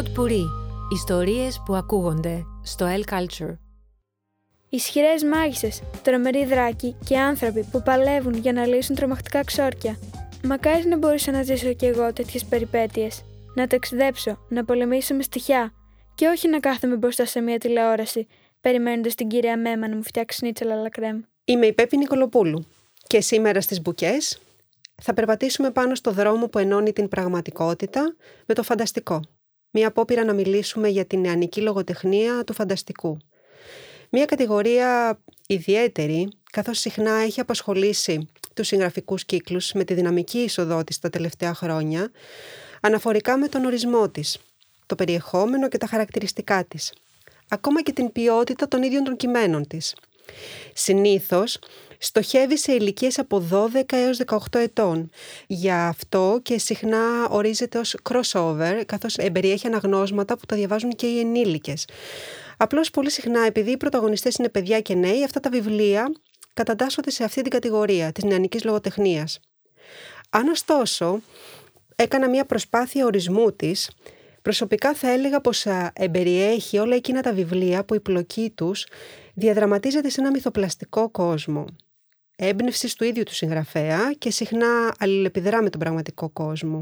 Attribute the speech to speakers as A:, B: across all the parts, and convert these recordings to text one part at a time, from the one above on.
A: Pod Puri. Ιστορίες που ακούγονται στο El Culture.
B: Ισχυρές μάγισσες, τρομεροί δράκοι και άνθρωποι που παλεύουν για να λύσουν τρομακτικά ξόρκια. Μακάρι να μπορούσα να ζήσω κι εγώ τέτοιες περιπέτειες. Να ταξιδέψω, να πολεμήσω με στοιχιά και όχι να κάθομαι μπροστά σε μια τηλεόραση, περιμένοντας την κυρία Μέμα να μου φτιάξει σνίτσελ αλακρέμ.
C: Είμαι η Πέπη Νικολοπούλου και σήμερα στις Μπουκές θα περπατήσουμε πάνω στο δρόμο που ενώνει την πραγματικότητα με το φανταστικό. Μία απόπειρα να μιλήσουμε για την νεανική λογοτεχνία του φανταστικού. Μία κατηγορία ιδιαίτερη, καθώς συχνά έχει απασχολήσει τους συγγραφικούς κύκλους με τη δυναμική είσοδό της τα τελευταία χρόνια, αναφορικά με τον ορισμό της, το περιεχόμενο και τα χαρακτηριστικά της, ακόμα και την ποιότητα των ίδιων των κειμένων της. Συνήθως, στοχεύει σε ηλικίες από 12 έως 18 ετών. Γι' αυτό και συχνά ορίζεται ως crossover, καθώς εμπεριέχει αναγνώσματα που τα διαβάζουν και οι ενήλικες. Απλώς πολύ συχνά, επειδή οι πρωταγωνιστές είναι παιδιά και νέοι, αυτά τα βιβλία κατατάσσονται σε αυτή την κατηγορία της νεανικής λογοτεχνίας. Αν ωστόσο έκανα μια προσπάθεια ορισμού της, προσωπικά θα έλεγα πως εμπεριέχει όλα εκείνα τα βιβλία που η πλοκή τους διαδραματίζεται σε ένα μυθοπλαστικό κόσμο έμπνευσης του ίδιου του συγγραφέα και συχνά αλληλεπιδρά με τον πραγματικό κόσμο.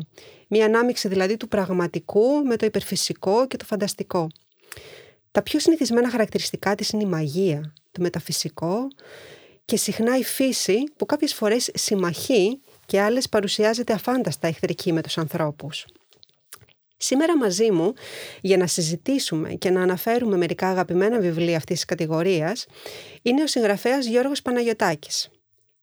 C: Μια ανάμειξη δηλαδή του πραγματικού με το υπερφυσικό και το φανταστικό. Τα πιο συνηθισμένα χαρακτηριστικά της είναι η μαγεία, το μεταφυσικό και συχνά η φύση που κάποιες φορές συμμαχεί και άλλες παρουσιάζεται αφάνταστα εχθρική με τους ανθρώπους. Σήμερα μαζί μου, για να συζητήσουμε και να αναφέρουμε μερικά αγαπημένα βιβλία αυτής της κατηγορίας, είναι ο συγγραφέας Γιώργος Παναγιωτάκης.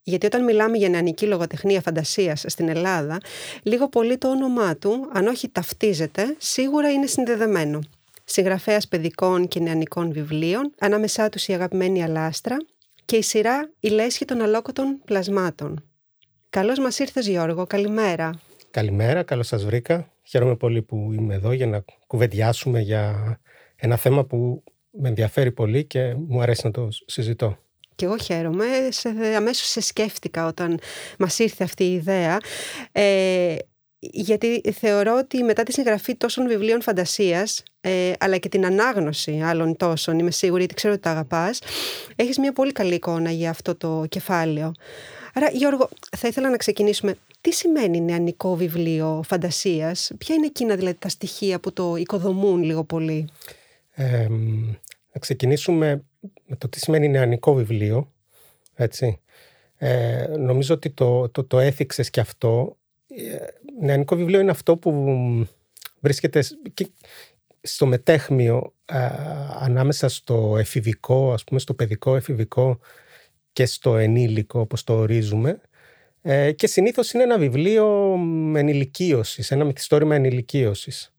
C: Γιατί όταν μιλάμε για νεανική λογοτεχνία φαντασίας στην Ελλάδα, λίγο πολύ το όνομά του, αν όχι ταυτίζεται, σίγουρα είναι συνδεδεμένο. Συγγραφέας παιδικών και νεανικών βιβλίων, ανάμεσά τους η αγαπημένη Αλάστρα και η σειρά «Η λέσχη των αλόκοτων πλασμάτων». Καλώς μας ήρθες Γιώργο, καλημέρα.
D: Καλημέρα, καλώς σας βρήκα. Χαίρομαι πολύ που είμαι εδώ για να κουβεντιάσουμε για ένα θέμα που με ενδιαφέρει πολύ και μου αρέσει να το συζητώ.
C: Και εγώ χαίρομαι, σε, αμέσως σε σκέφτηκα όταν μας ήρθε αυτή η ιδέα. Ε, γιατί θεωρώ ότι μετά τη συγγραφή τόσων βιβλίων φαντασίας ε, αλλά και την ανάγνωση άλλων τόσων, είμαι σίγουρη ότι ξέρω ότι τα αγαπάς, έχεις μια πολύ καλή εικόνα για αυτό το κεφάλαιο. Άρα Γιώργο, θα ήθελα να ξεκινήσουμε. Τι σημαίνει νεανικό βιβλίο φαντασίας, ποια είναι εκείνα δηλαδή τα στοιχεία που το οικοδομούν λίγο πολύ;
D: Ε, να ξεκινήσουμε με το τι σημαίνει νεανικό βιβλίο, έτσι. Ε, νομίζω ότι το, το, το έθιξες και αυτό. Ε, νεανικό βιβλίο είναι αυτό που βρίσκεται και στο μετέχμιο ε, ανάμεσα στο εφηβικό, ας πούμε, στο παιδικό εφηβικό και στο ενήλικο, όπως το ορίζουμε. Ε, και συνήθως είναι ένα βιβλίο ενηλικίωσης, ένα μυθιστόρημα ενηλικίωσης.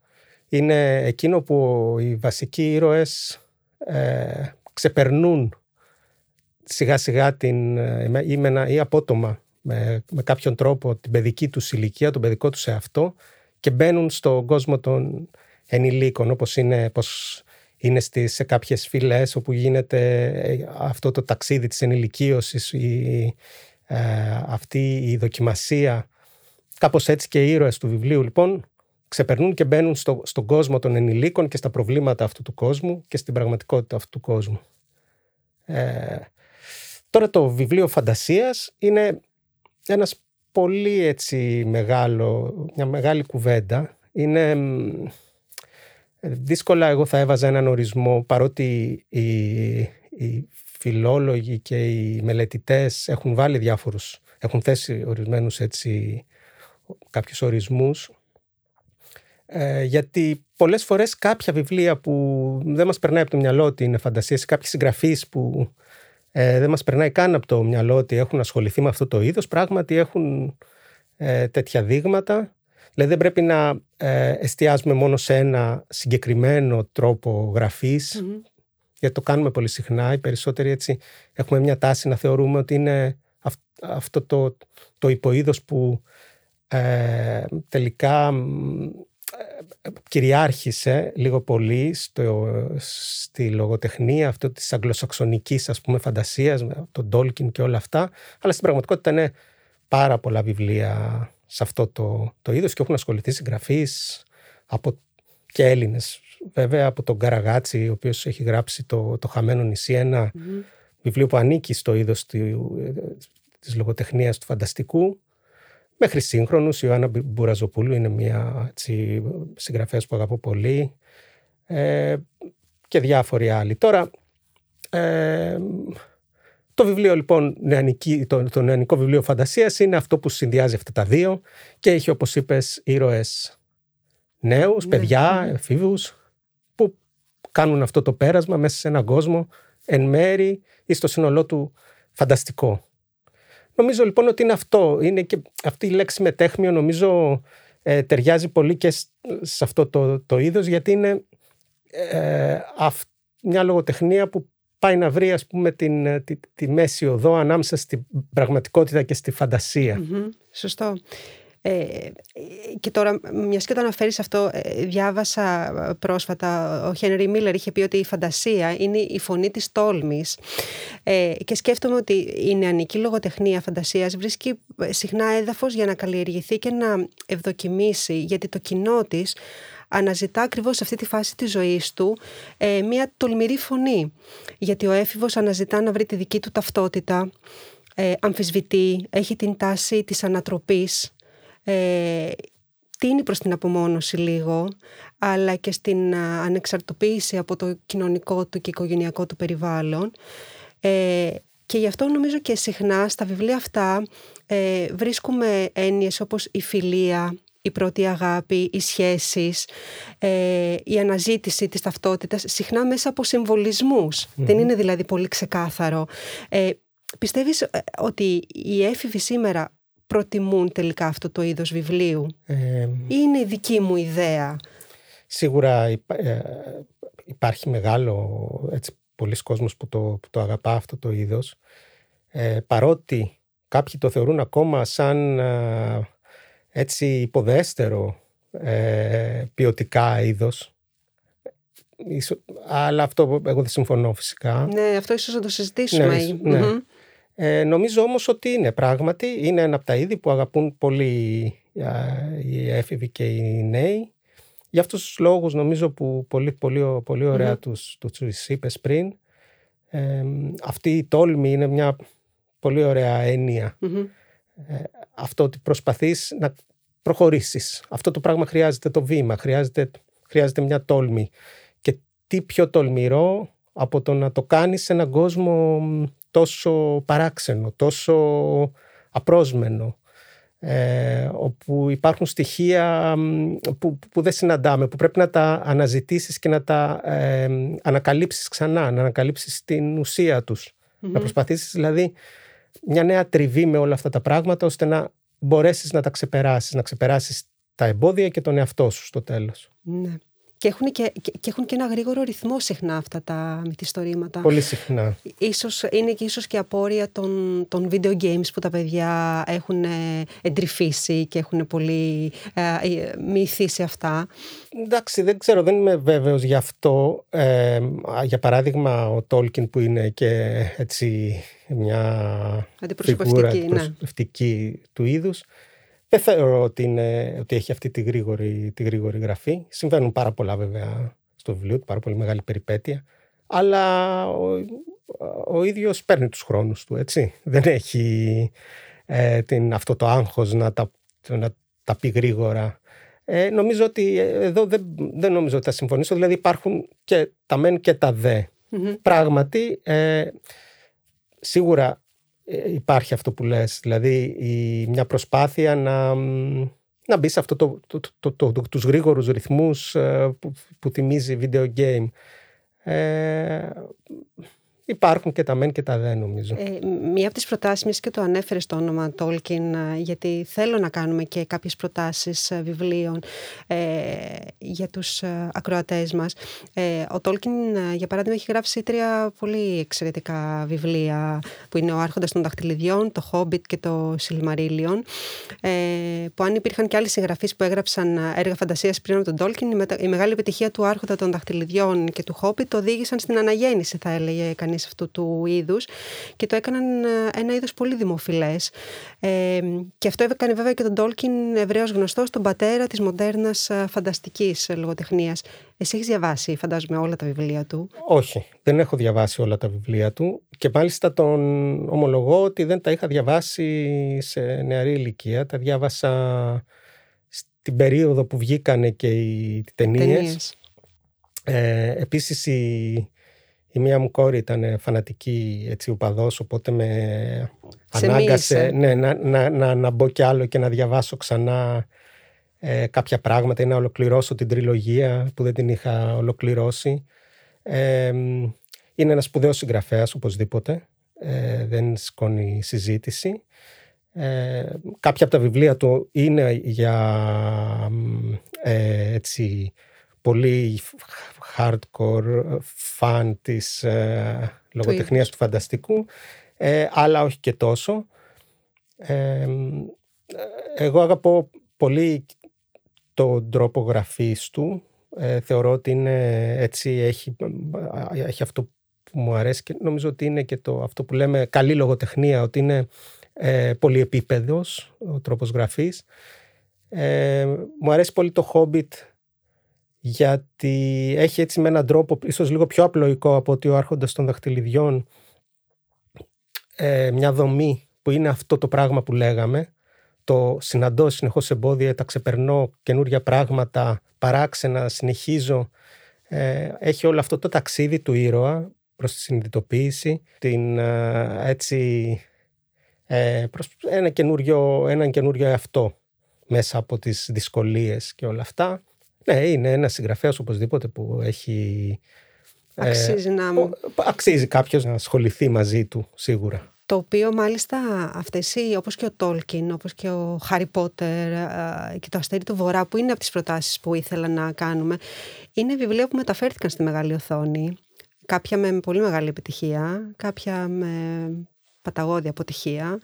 D: Είναι εκείνο που οι βασικοί ήρωες ε, ξεπερνούν σιγά σιγά την, ε, ή, με ή απότομα με, με κάποιον τρόπο την παιδική τους ηλικία, τον παιδικό τους εαυτό και μπαίνουν στον κόσμο των ενηλίκων όπως είναι, πως είναι στις, σε κάποιες φυλές όπου γίνεται ε, αυτό το ταξίδι της ενηλικίωσης η, ε, αυτή η δοκιμασία. Κάπως έτσι και οι ήρωες του βιβλίου λοιπόν ξεπερνούν και μπαίνουν στο, στον κόσμο των ενηλίκων και στα προβλήματα αυτού του κόσμου και στην πραγματικότητα αυτού του κόσμου. Ε, τώρα το βιβλίο φαντασίας είναι ένας πολύ έτσι μεγάλο, μια μεγάλη κουβέντα. Είναι δύσκολα εγώ θα έβαζα έναν ορισμό παρότι οι, οι φιλόλογοι και οι μελετητές έχουν βάλει διάφορους, έχουν θέσει ορισμένους έτσι κάποιους ορισμούς ε, γιατί πολλές φορές κάποια βιβλία που δεν μας περνάει από το μυαλό ότι είναι φαντασίες, κάποιοι συγγραφείς που ε, δεν μας περνάει καν από το μυαλό ότι έχουν ασχοληθεί με αυτό το είδος, πράγματι έχουν ε, τέτοια δείγματα. Δηλαδή δεν πρέπει να ε, εστιάζουμε μόνο σε ένα συγκεκριμένο τρόπο γιατί το κάνουμε πολύ συχνά. Οι περισσότεροι έτσι έχουμε μια τάση να θεωρούμε ότι είναι αυτό το, το υποείδος που ε, τελικά κυριάρχησε λίγο πολύ στο, στη λογοτεχνία αυτό της αγγλοσαξονικής ας πούμε φαντασίας με τον Τόλκιν και όλα αυτά αλλά στην πραγματικότητα είναι πάρα πολλά βιβλία σε αυτό το, το είδος και έχουν ασχοληθεί συγγραφείς από και Έλληνες. Βέβαια από τον Καραγάτσι, ο οποίος έχει γράψει το, το Χαμένο νησί, ένα βιβλίο που ανήκει στο είδος της λογοτεχνίας του φανταστικού, μέχρι σύγχρονους. Η Ιωάννα Μπουραζοπούλου είναι μια έτσι, συγγραφέας που αγαπώ πολύ ε, και διάφοροι άλλοι. Τώρα, ε, το βιβλίο λοιπόν, νεανική, το, το νεανικό βιβλίο φαντασίας είναι αυτό που συνδυάζει αυτά τα δύο και έχει όπως είπες ήρωες νέους, ναι. παιδιά, εφήβους που κάνουν αυτό το πέρασμα μέσα σε έναν κόσμο εν μέρη ή στο σύνολό του φανταστικό. Νομίζω λοιπόν ότι είναι αυτό. Είναι και αυτή η λέξη μετέχμιο νομίζω ε, ταιριάζει πολύ και σε αυτό το, το είδος γιατί είναι ε, μια λογοτεχνία που πάει να βρει ας πούμε την, ε, τη, τη μέση οδό ανάμεσα στην πραγματικότητα και στη φαντασια
C: Σωστό. Ε, και τώρα, μιας και το αναφέρεις αυτό, ε, διάβασα πρόσφατα. Ο Χένρι Μίλλερ είχε πει ότι η φαντασία είναι η φωνή της τόλμης. Ε, και σκέφτομαι ότι η νεανική λογοτεχνία φαντασίας βρίσκει συχνά έδαφος για να καλλιεργηθεί και να ευδοκιμήσει, γιατί το κοινό της αναζητά ακριβώς σε αυτή τη φάση της ζωής του ε, μια τολμηρή φωνή. Γιατί ο έφηβος αναζητά να βρει τη δική του ταυτότητα, ε, αμφισβητεί, έχει την τάση της ανατροπής ε, τίνει προς την απομόνωση λίγο, αλλά και στην ανεξαρτοποίηση από το κοινωνικό του και οικογενειακό του περιβάλλον. Ε, και γι' αυτό νομίζω και συχνά στα βιβλία αυτά ε, βρίσκουμε έννοιες όπως η φιλία, η πρώτη αγάπη, οι σχέσεις, ε, η αναζήτηση της ταυτότητας, συχνά μέσα από συμβολισμους Δεν είναι δηλαδή πολύ ξεκάθαρο. Ε, πιστεύεις ε, ότι οι έφηβοι σήμερα προτιμούν τελικά αυτό το είδος βιβλίου; Ε, είναι η δική μου ιδέα;
D: Σίγουρα ε, υπάρχει μεγάλο έτσι, πολλοί κόσμος που το, που το αγαπά αυτό το είδος ε, παρότι κάποιοι το θεωρούν ακόμα σαν ε, έτσι υποδέστερο ε, ποιοτικά είδος αλλά αυτό εγώ δεν συμφωνώ φυσικά.
C: Ναι, αυτό ίσως να το συζητήσουμε.
D: Ναι, ναι. Ε, νομίζω όμως ότι είναι πράγματι, είναι ένα από τα είδη που αγαπούν πολύ οι έφηβοι και οι νέοι. Για αυτούς τους λόγους νομίζω που πολύ, πολύ, πολύ ωραία mm-hmm. τους, τους είπες πριν. Ε, αυτή η τόλμη είναι μια πολύ ωραία Ε, αυτό ότι προσπαθείς να προχωρήσεις. Αυτό το πράγμα χρειάζεται το βήμα, χρειάζεται, χρειάζεται μια τόλμη. Και τι πιο τολμηρό από το να το κάνεις σε έναν κόσμο τόσο παράξενο, τόσο απρόσμενο, ε, όπου υπάρχουν στοιχεία που, που δεν συναντάμε, που πρέπει να τα αναζητήσεις και να τα ε, ανακαλύψεις ξανά, να ανακαλύψεις την ουσία τους. Να προσπαθήσεις δηλαδή μια νέα τριβή με όλα αυτά τα πράγματα, ώστε να μπορέσεις να τα ξεπεράσεις, να ξεπεράσεις τα εμπόδια και τον εαυτό σου στο τέλος.
C: Ναι. Και έχουν και, και, έχουν και ένα γρήγορο ρυθμό συχνά αυτά τα μυθιστορήματα.
D: Πολύ συχνά.
C: Ίσως, είναι και ίσως και απόρρια των, των video games που τα παιδιά έχουν ε, εντρυφήσει και έχουν πολύ ε, ε, μύθει σε αυτά.
D: Εντάξει, δεν ξέρω, δεν είμαι βέβαιος γι' αυτό. Ε, για παράδειγμα, ο Τόλκιν που είναι και έτσι μια φιγούρα αντιπροσωπευτική ναι. του είδους δεν θεωρώ ότι, είναι, ότι έχει αυτή τη γρήγορη, τη γρήγορη γραφή. Συμβαίνουν πάρα πολλά βέβαια στο βιβλίο του, πάρα πολύ μεγάλη περιπέτεια. Αλλά ο, ο ίδιος παίρνει τους χρόνους του, έτσι. Δεν έχει ε, την, αυτό το άγχος να τα, να τα πει γρήγορα. Ε, νομίζω ότι εδώ δεν, δεν νομίζω ότι θα συμφωνήσω. Δηλαδή υπάρχουν και τα μεν και τα δε. Πράγματι, ε, σίγουρα ε, υπάρχει αυτό που λες, δηλαδή η, μια προσπάθεια να, να μπει σε αυτό το, το, το, το, το τους γρήγορους ρυθμούς ε, που, που θυμίζει video game. Ε, Υπάρχουν και τα μεν και τα δεν νομίζω.
C: Ε, μία από τις προτάσεις, μιας και το ανέφερες στο όνομα Tolkien, ε, γιατί θέλω να κάνουμε και κάποιες προτάσεις ε, βιβλίων ε, για τους ε, ακροατές μας. Ε, ο Tolkien, για παράδειγμα, έχει γράψει τρία πολύ εξαιρετικά βιβλία, που είναι ο Άρχοντας των Δαχτυλιδιών, το Hobbit και το Silmarillion, ε, που αν υπήρχαν και άλλοι συγγραφείς που έγραψαν έργα φαντασίας πριν από τον Tolkien, η μεγάλη επιτυχία του Άρχοντα των Δαχτυλιδιών και του Hobbit οδήγησαν στην αναγέννηση, θα έλεγε κανείς ταινίες αυτού του είδους και το έκαναν ε, ένα είδος πολύ δημοφιλές. Ε, και αυτό έκανε βέβαια και τον Τόλκιν ευρέως γνωστό στον πατέρα της μοντέρνας ε, φανταστικής λογοτεχνίας. Εσύ έχεις διαβάσει φαντάζομαι όλα τα βιβλία του;
D: Όχι, δεν έχω διαβάσει όλα τα βιβλία του και μάλιστα τον ομολογώ ότι δεν τα είχα διαβάσει σε νεαρή ηλικία. Τα διάβασα στην περίοδο που βγήκανε και οι ταινίες. Ε, επίσης η, η μία μου κόρη ήταν φανατική έτσι οπαδός οπότε με ανάγκασε ναι, να, να, να, να, μπω κι άλλο και να διαβάσω ξανά ε, κάποια πράγματα ή να ολοκληρώσω την τριλογία που δεν την είχα ολοκληρώσει. Ε, είναι ένας σπουδαίος συγγραφέας οπωσδήποτε. Ε, δεν σκόνει συζήτηση. Ε, κάποια από τα βιβλία του είναι για ε, έτσι, πολύ hardcore fan της ε, λογοτεχνίας του φανταστικού, ε, αλλά όχι και τόσο. Ε, εγώ αγαπώ πολύ τον τρόπο γραφής του. Ε, θεωρώ ότι είναι έτσι, έχει, έχει αυτό που μου αρέσει και νομίζω ότι είναι και το, αυτό που λέμε καλή λογοτεχνία, ότι είναι ε, πολυεπίπεδος ο τρόπος γραφής. Ε, μου αρέσει πολύ το Hobbit γιατί έχει έτσι με έναν τρόπο ίσως λίγο πιο απλοϊκό από ότι ο Άρχοντας των Δαχτυλιδιών ε, μια δομή που είναι αυτό το πράγμα που λέγαμε το συναντώ συνεχώς εμπόδια, τα ξεπερνώ καινούργια πράγματα, παράξενα, συνεχίζω. Ε, έχει όλο αυτό το ταξίδι του ήρωα προς τη συνειδητοποίηση, την ε, έτσι ε, προς ένα καινούριο, έναν καινούριο εαυτό μέσα από τις δυσκολίες και όλα αυτά. Ναι, είναι ένας συγγραφέας οπωσδήποτε που έχει...
C: Ε, αξίζει να μου.
D: Αξίζει κάποιος να ασχοληθεί μαζί του, σίγουρα.
C: Το οποίο μάλιστα αυτές οι, όπως και ο Τόλκιν, όπως και ο Χάρι Πότερ και το Αστέρι του Βορρά που είναι από τις προτάσεις που ήθελα να κάνουμε είναι βιβλία που μεταφέρθηκαν στη μεγάλη οθόνη. Κάποια με πολύ μεγάλη επιτυχία, κάποια με παταγώδη αποτυχία.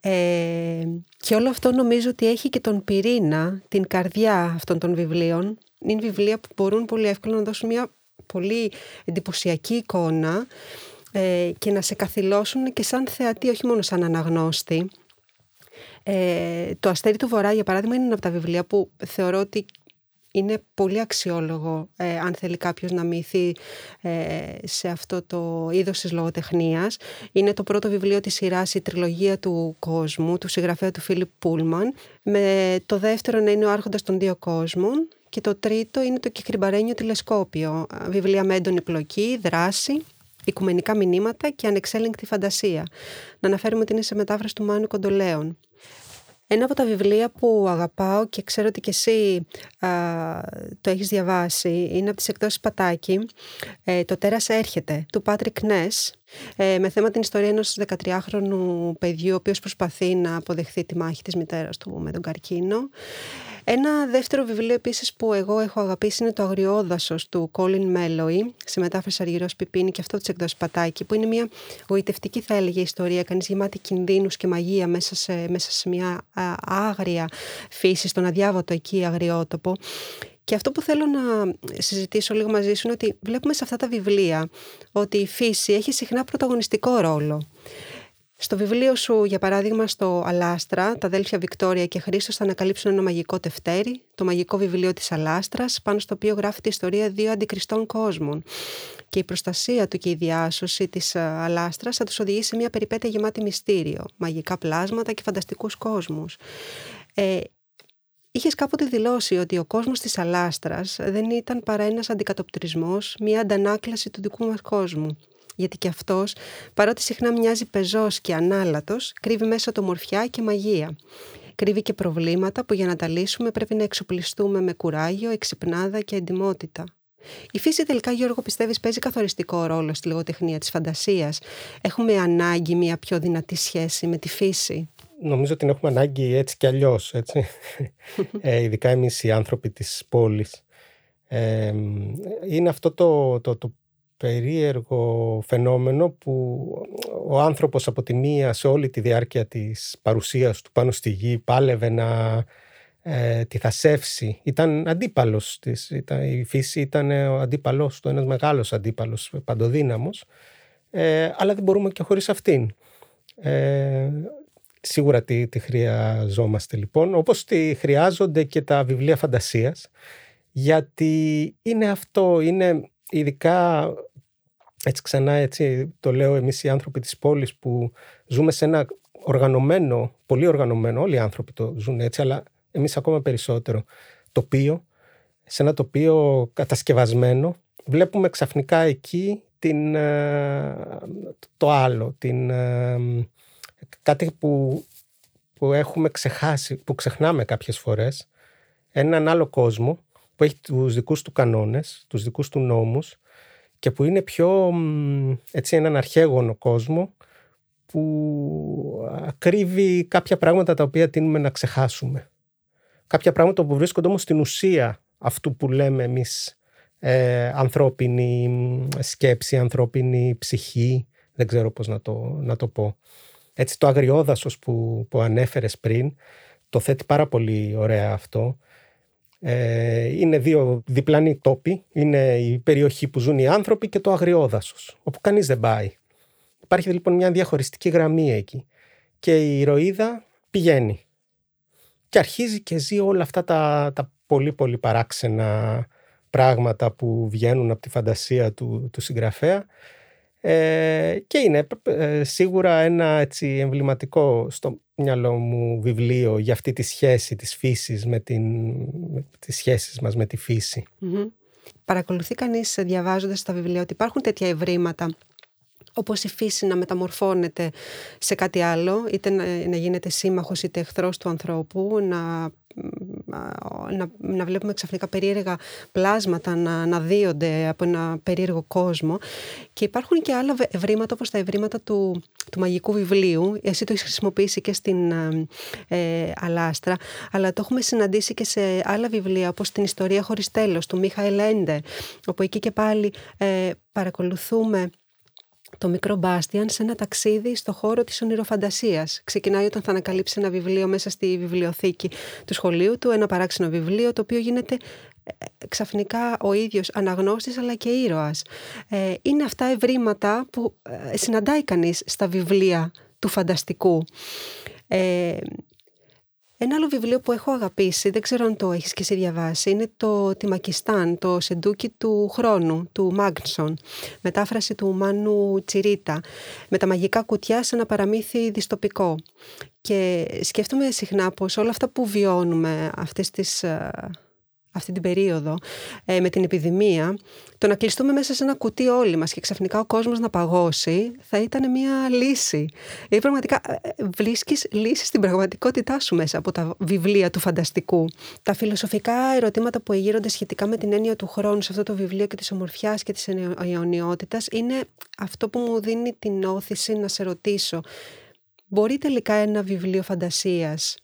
C: Ε, και όλο αυτό νομίζω ότι έχει και τον πυρήνα, την καρδιά αυτών των βιβλίων. Είναι βιβλία που μπορούν πολύ εύκολα να δώσουν μια πολύ εντυπωσιακή εικόνα ε, και να σε καθυλώσουν και σαν θεατή, όχι μόνο σαν αναγνώστη. Ε, το Αστέρι του Βορρά, για παράδειγμα, είναι ένα από τα βιβλία που θεωρώ ότι είναι πολύ αξιόλογο ε, αν θέλει κάποιος να μυθεί ε, σε αυτό το είδος της λογοτεχνίας. Είναι το πρώτο βιβλίο της σειράς «Η τριλογία του κόσμου» του συγγραφέα του Φίλιπ Πούλμαν με το δεύτερο να είναι «Ο άρχοντας των δύο κόσμων» και το τρίτο είναι το «Κικριμπαρένιο τηλεσκόπιο» βιβλία με έντονη πλοκή, δράση οικουμενικά μηνύματα και ανεξέλεγκτη φαντασία. Να αναφέρουμε ότι είναι σε μετάφραση του Μάνου Κοντολέων. Ένα από τα βιβλία που αγαπάω και ξέρω ότι και εσύ το έχεις διαβάσει είναι από τις εκδόσεις Πατάκη ε, «Το τέρας έρχεται» του Πάτρικ Νες ε, με θέμα την ιστορία ενός 13χρονου παιδιού ο οποίος προσπαθεί να αποδεχθεί τη μάχη της μητέρας του με τον καρκίνο. Ένα δεύτερο βιβλίο επίσης που εγώ έχω αγαπήσει είναι το Αγριόδασος του Κόλιν Μέλοϊ, σε μετάφραση Αργυρός Πιπίνη και αυτό της εκδόση Πατάκη, που είναι μια γοητευτική, θα έλεγε, ιστορία, κανείς γεμάτη κινδύνους και μαγεία μέσα σε, μέσα σε μια άγρια φύση, στον αδιάβατο εκεί αγριότοπο. Και αυτό που θέλω να συζητήσω λίγο μαζί σου είναι ότι βλέπουμε σε αυτά τα βιβλία ότι η φύση έχει συχνά πρωταγωνιστικό ρόλο. Στο βιβλίο σου, για παράδειγμα, στο Αλάστρα, τα αδέλφια Βικτόρια και Χρήστος θα ανακαλύψουν ένα μαγικό τευτέρι, το μαγικό βιβλίο της Αλάστρας, πάνω στο οποίο γράφει τη ιστορία δύο αντικριστών κόσμων. Και η προστασία του και η διάσωση της ε, Αλάστρας θα τους οδηγήσει σε μια περιπέτεια γεμάτη μυστήριο, μαγικά πλάσματα και φανταστικούς κόσμους. Ε, Είχες κάποτε δηλώσει ότι ο κόσμος της Αλάστρας δεν ήταν παρά ένας αντικατοπτρισμός, μια αντανάκλαση του δικού μας κόσμου γιατί και αυτός, παρότι συχνά μοιάζει πεζός και ανάλατος, κρύβει μέσα το μορφιά και μαγεία. Κρύβει και προβλήματα που για να τα λύσουμε πρέπει να εξοπλιστούμε με κουράγιο, εξυπνάδα και εντυμότητα. Η φύση τελικά, Γιώργο, πιστεύεις παίζει καθοριστικό ρόλο στη λογοτεχνία της φαντασίας; Έχουμε ανάγκη μια πιο δυνατή σχέση με τη φύση;
D: Νομίζω ότι την έχουμε ανάγκη έτσι κι αλλιώς, έτσι. ε, ειδικά εμείς οι άνθρωποι της πόλης. Ε, είναι αυτό το, το, το περίεργο φαινόμενο που ο άνθρωπος από τη μία σε όλη τη διάρκεια της παρουσίας του πάνω στη γη πάλευε να ε, τη θασεύσει. Ήταν αντίπαλος της. Ήταν, η φύση ήταν ο αντίπαλος του, ένας μεγάλος αντίπαλος, παντοδύναμος. ε, αλλά δεν μπορούμε και χωρίς αυτήν. Ε, σίγουρα τη, τη χρειαζόμαστε λοιπόν, όπως τη χρειάζονται και τα βιβλία φαντασίας, γιατί είναι αυτό, είναι ειδικά έτσι ξανά έτσι το λέω εμείς οι άνθρωποι της πόλης που ζούμε σε ένα οργανωμένο, πολύ οργανωμένο, όλοι οι άνθρωποι το ζουν έτσι, αλλά εμείς ακόμα περισσότερο, τοπίο, σε ένα τοπίο κατασκευασμένο, βλέπουμε ξαφνικά εκεί την, ε, το άλλο, την, ε, κάτι που, που έχουμε ξεχάσει, που ξεχνάμε κάποιες φορές, έναν άλλο κόσμο που έχει τους δικούς του κανόνες, τους δικούς του νόμους και που είναι πιο έτσι έναν αρχαίγωνο κόσμο που κρύβει κάποια πράγματα τα οποία τείνουμε να ξεχάσουμε. Κάποια πράγματα που βρίσκονται όμως στην ουσία αυτού που λέμε εμείς ε, ανθρώπινη σκέψη, ανθρώπινη ψυχή, δεν ξέρω πώς να το, να το πω. Έτσι το αγριόδασος που, που ανέφερες πριν, το θέτει πάρα πολύ ωραία αυτό. Ε, είναι δύο διπλανοί τόποι, είναι η περιοχή που ζουν οι άνθρωποι και το αγριόδασος, όπου κανείς δεν πάει. Υπάρχει λοιπόν μια διαχωριστική γραμμή εκεί και η ηρωίδα πηγαίνει και αρχίζει και ζει όλα αυτά τα, τα πολύ πολύ παράξενα πράγματα που βγαίνουν από τη φαντασία του, του συγγραφέα ε, και είναι ε, σίγουρα ένα έτσι εμβληματικό στο μυαλό μου βιβλίο για αυτή τη σχέση της φύσης με, την, με τις σχέσεις μας με τη φυση
C: Παρακολουθεί κανείς διαβάζοντας τα βιβλία ότι υπάρχουν τέτοια ευρήματα όπως η φύση να μεταμορφώνεται σε κάτι άλλο, είτε να, γίνεται σύμμαχος είτε εχθρός του ανθρώπου, να, να, να βλέπουμε ξαφνικά περίεργα πλάσματα να, να δίονται από ένα περίεργο κόσμο. Και υπάρχουν και άλλα ευρήματα όπως τα ευρήματα του, του μαγικού βιβλίου. Εσύ το έχεις χρησιμοποιήσει και στην ε, Αλάστρα αλλά το έχουμε συναντήσει και σε άλλα βιβλία όπως την Ιστορία χωρίς τέλος του Μίχαελ Έντε όπου εκεί και πάλι ε, παρακολουθούμε το μικρό Μπάστιαν σε ένα ταξίδι στο χώρο της ονειροφαντασίας. Ξεκινάει όταν θα ανακαλύψει ένα βιβλίο μέσα στη βιβλιοθήκη του σχολείου του, ένα παράξενο βιβλίο το οποίο γίνεται ε, ξαφνικά ο ίδιος αναγνώστης αλλά και ήρωας. Ε, είναι αυτά ευρήματα που ε, συναντάει κανείς στα βιβλία του φανταστικού. Ε, ένα άλλο βιβλίο που έχω αγαπήσει, δεν ξέρω αν το έχεις και εσύ διαβάσει, είναι το «Τιμακιστάν», το «Σεντούκι του χρόνου» του Μάγνσον, μετάφραση του Μάνου Τσιρίτα, με τα μαγικά κουτιά σε ένα παραμύθι διστοπικό. Και σκέφτομαι συχνά πως όλα αυτά που βιώνουμε αυτές τις ε, αυτή την περίοδο ε, με την επιδημία, το να κλειστούμε μέσα σε ένα κουτί όλοι μας και ξαφνικά ο κόσμος να παγώσει θα ήταν μια λύση. Γιατί πραγματικά ε, ε, βρίσκεις λύση στην πραγματικότητά σου μέσα από τα βιβλία του φανταστικού. Τα φιλοσοφικά ερωτήματα που εγείρονται σχετικά με την έννοια του χρόνου σε αυτό το βιβλίο και της ομορφιάς και της αιωνιότητας είναι αυτό που μου δίνει την όθηση να σε ρωτήσω μπορεί τελικά ένα βιβλίο φαντασίας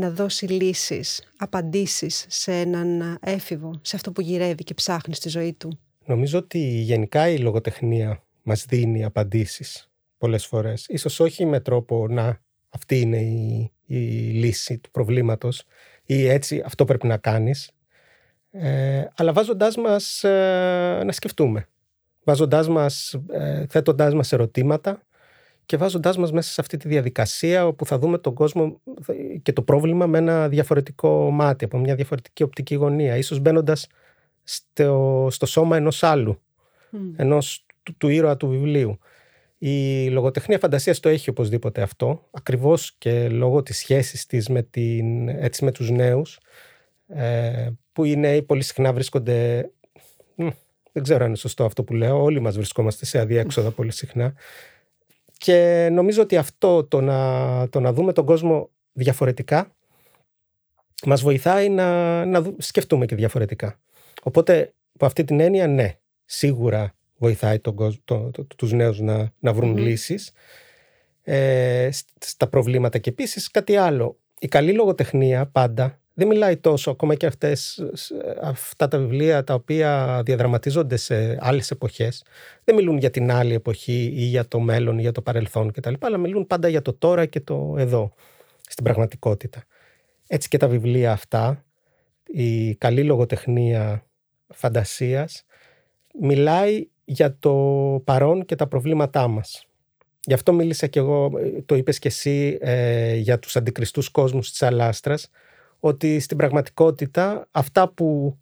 C: να δώσει λύσεις, απαντήσεις σε έναν έφηβο, σε αυτό που γυρεύει και ψάχνει στη ζωή του.
D: Νομίζω ότι γενικά η λογοτεχνία μας δίνει απαντήσεις πολλές φορές. Ίσως όχι με τρόπο να αυτή είναι η, η λύση του προβλήματος ή έτσι αυτό πρέπει να κάνεις, ε, αλλά βάζοντάς μας ε, να σκεφτούμε. Βάζοντάς μας, ε, θέτοντάς μας ερωτήματα και βάζοντάς μας μέσα σε αυτή τη διαδικασία όπου θα δούμε τον κόσμο και το πρόβλημα με ένα διαφορετικό μάτι, από μια διαφορετική οπτική γωνία, ίσως μπαίνοντας στο, στο σώμα ενός άλλου, mm. ενός του, του ήρωα του βιβλίου. Η λογοτεχνία φαντασίας το έχει οπωσδήποτε αυτό, ακριβώς και λόγω της σχέσης της με, την, έτσι, με τους νέους, ε, που οι νέοι πολύ συχνά βρίσκονται, δεν ξέρω αν είναι σωστό αυτό που λέω, όλοι μας βρισκόμαστε σε αδιέξοδα πολύ συχνά, και νομίζω ότι αυτό το να, το να δούμε τον κόσμο διαφορετικά μας βοηθάει να, να σκεφτούμε και διαφορετικά. Οπότε, από αυτή την έννοια, ναι, σίγουρα βοηθάει τον κόσμο, το, το, τους νέους να, να βρουν λύσεις ε, στα προβλήματα. Και επίσης κάτι άλλο. Η καλή λογοτεχνία πάντα δεν μιλάει τόσο ακόμα και αυτές, αυτά τα βιβλία τα οποία διαδραματίζονται σε άλλες εποχές δεν μιλούν για την άλλη εποχή ή για το μέλλον ή για το παρελθόν κτλ. αλλά μιλούν πάντα για το τώρα και το εδώ στην πραγματικότητα. Έτσι και τα βιβλία αυτά, η καλή λογοτεχνία φαντασίας μιλάει για το παρόν και τα προβλήματά μας. Γι' αυτό μίλησα και εγώ, το είπες και εσύ, ε, για τους αντικριστούς κόσμους της Αλάστρας, ότι στην πραγματικότητα αυτά που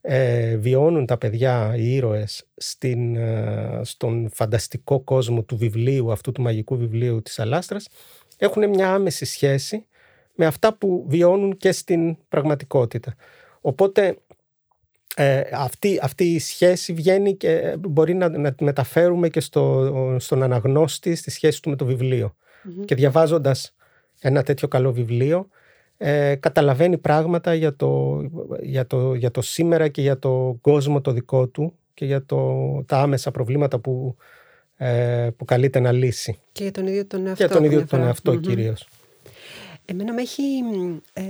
D: ε, βιώνουν τα παιδιά, οι ήρωες, στην, ε, στον φανταστικό κόσμο του βιβλίου, αυτού του μαγικού βιβλίου της Αλάστρας, έχουν μια άμεση σχέση με αυτά που βιώνουν και στην πραγματικότητα. Οπότε ε, αυτή, αυτή η σχέση βγαίνει και μπορεί να, να τη μεταφέρουμε και στο, στον αναγνώστη στη σχέση του με το βιβλιο Και διαβάζοντας ένα τέτοιο καλό βιβλίο ε, καταλαβαίνει πράγματα για το, για, το, για το σήμερα και για το κόσμο το δικό του και για το, τα άμεσα προβλήματα που, ε, που καλείται να λύσει.
C: Και για τον ίδιο τον εαυτό.
D: Και για τον ίδιο τον εαυτό κυρίως.
C: Εμένα με έχει, ε,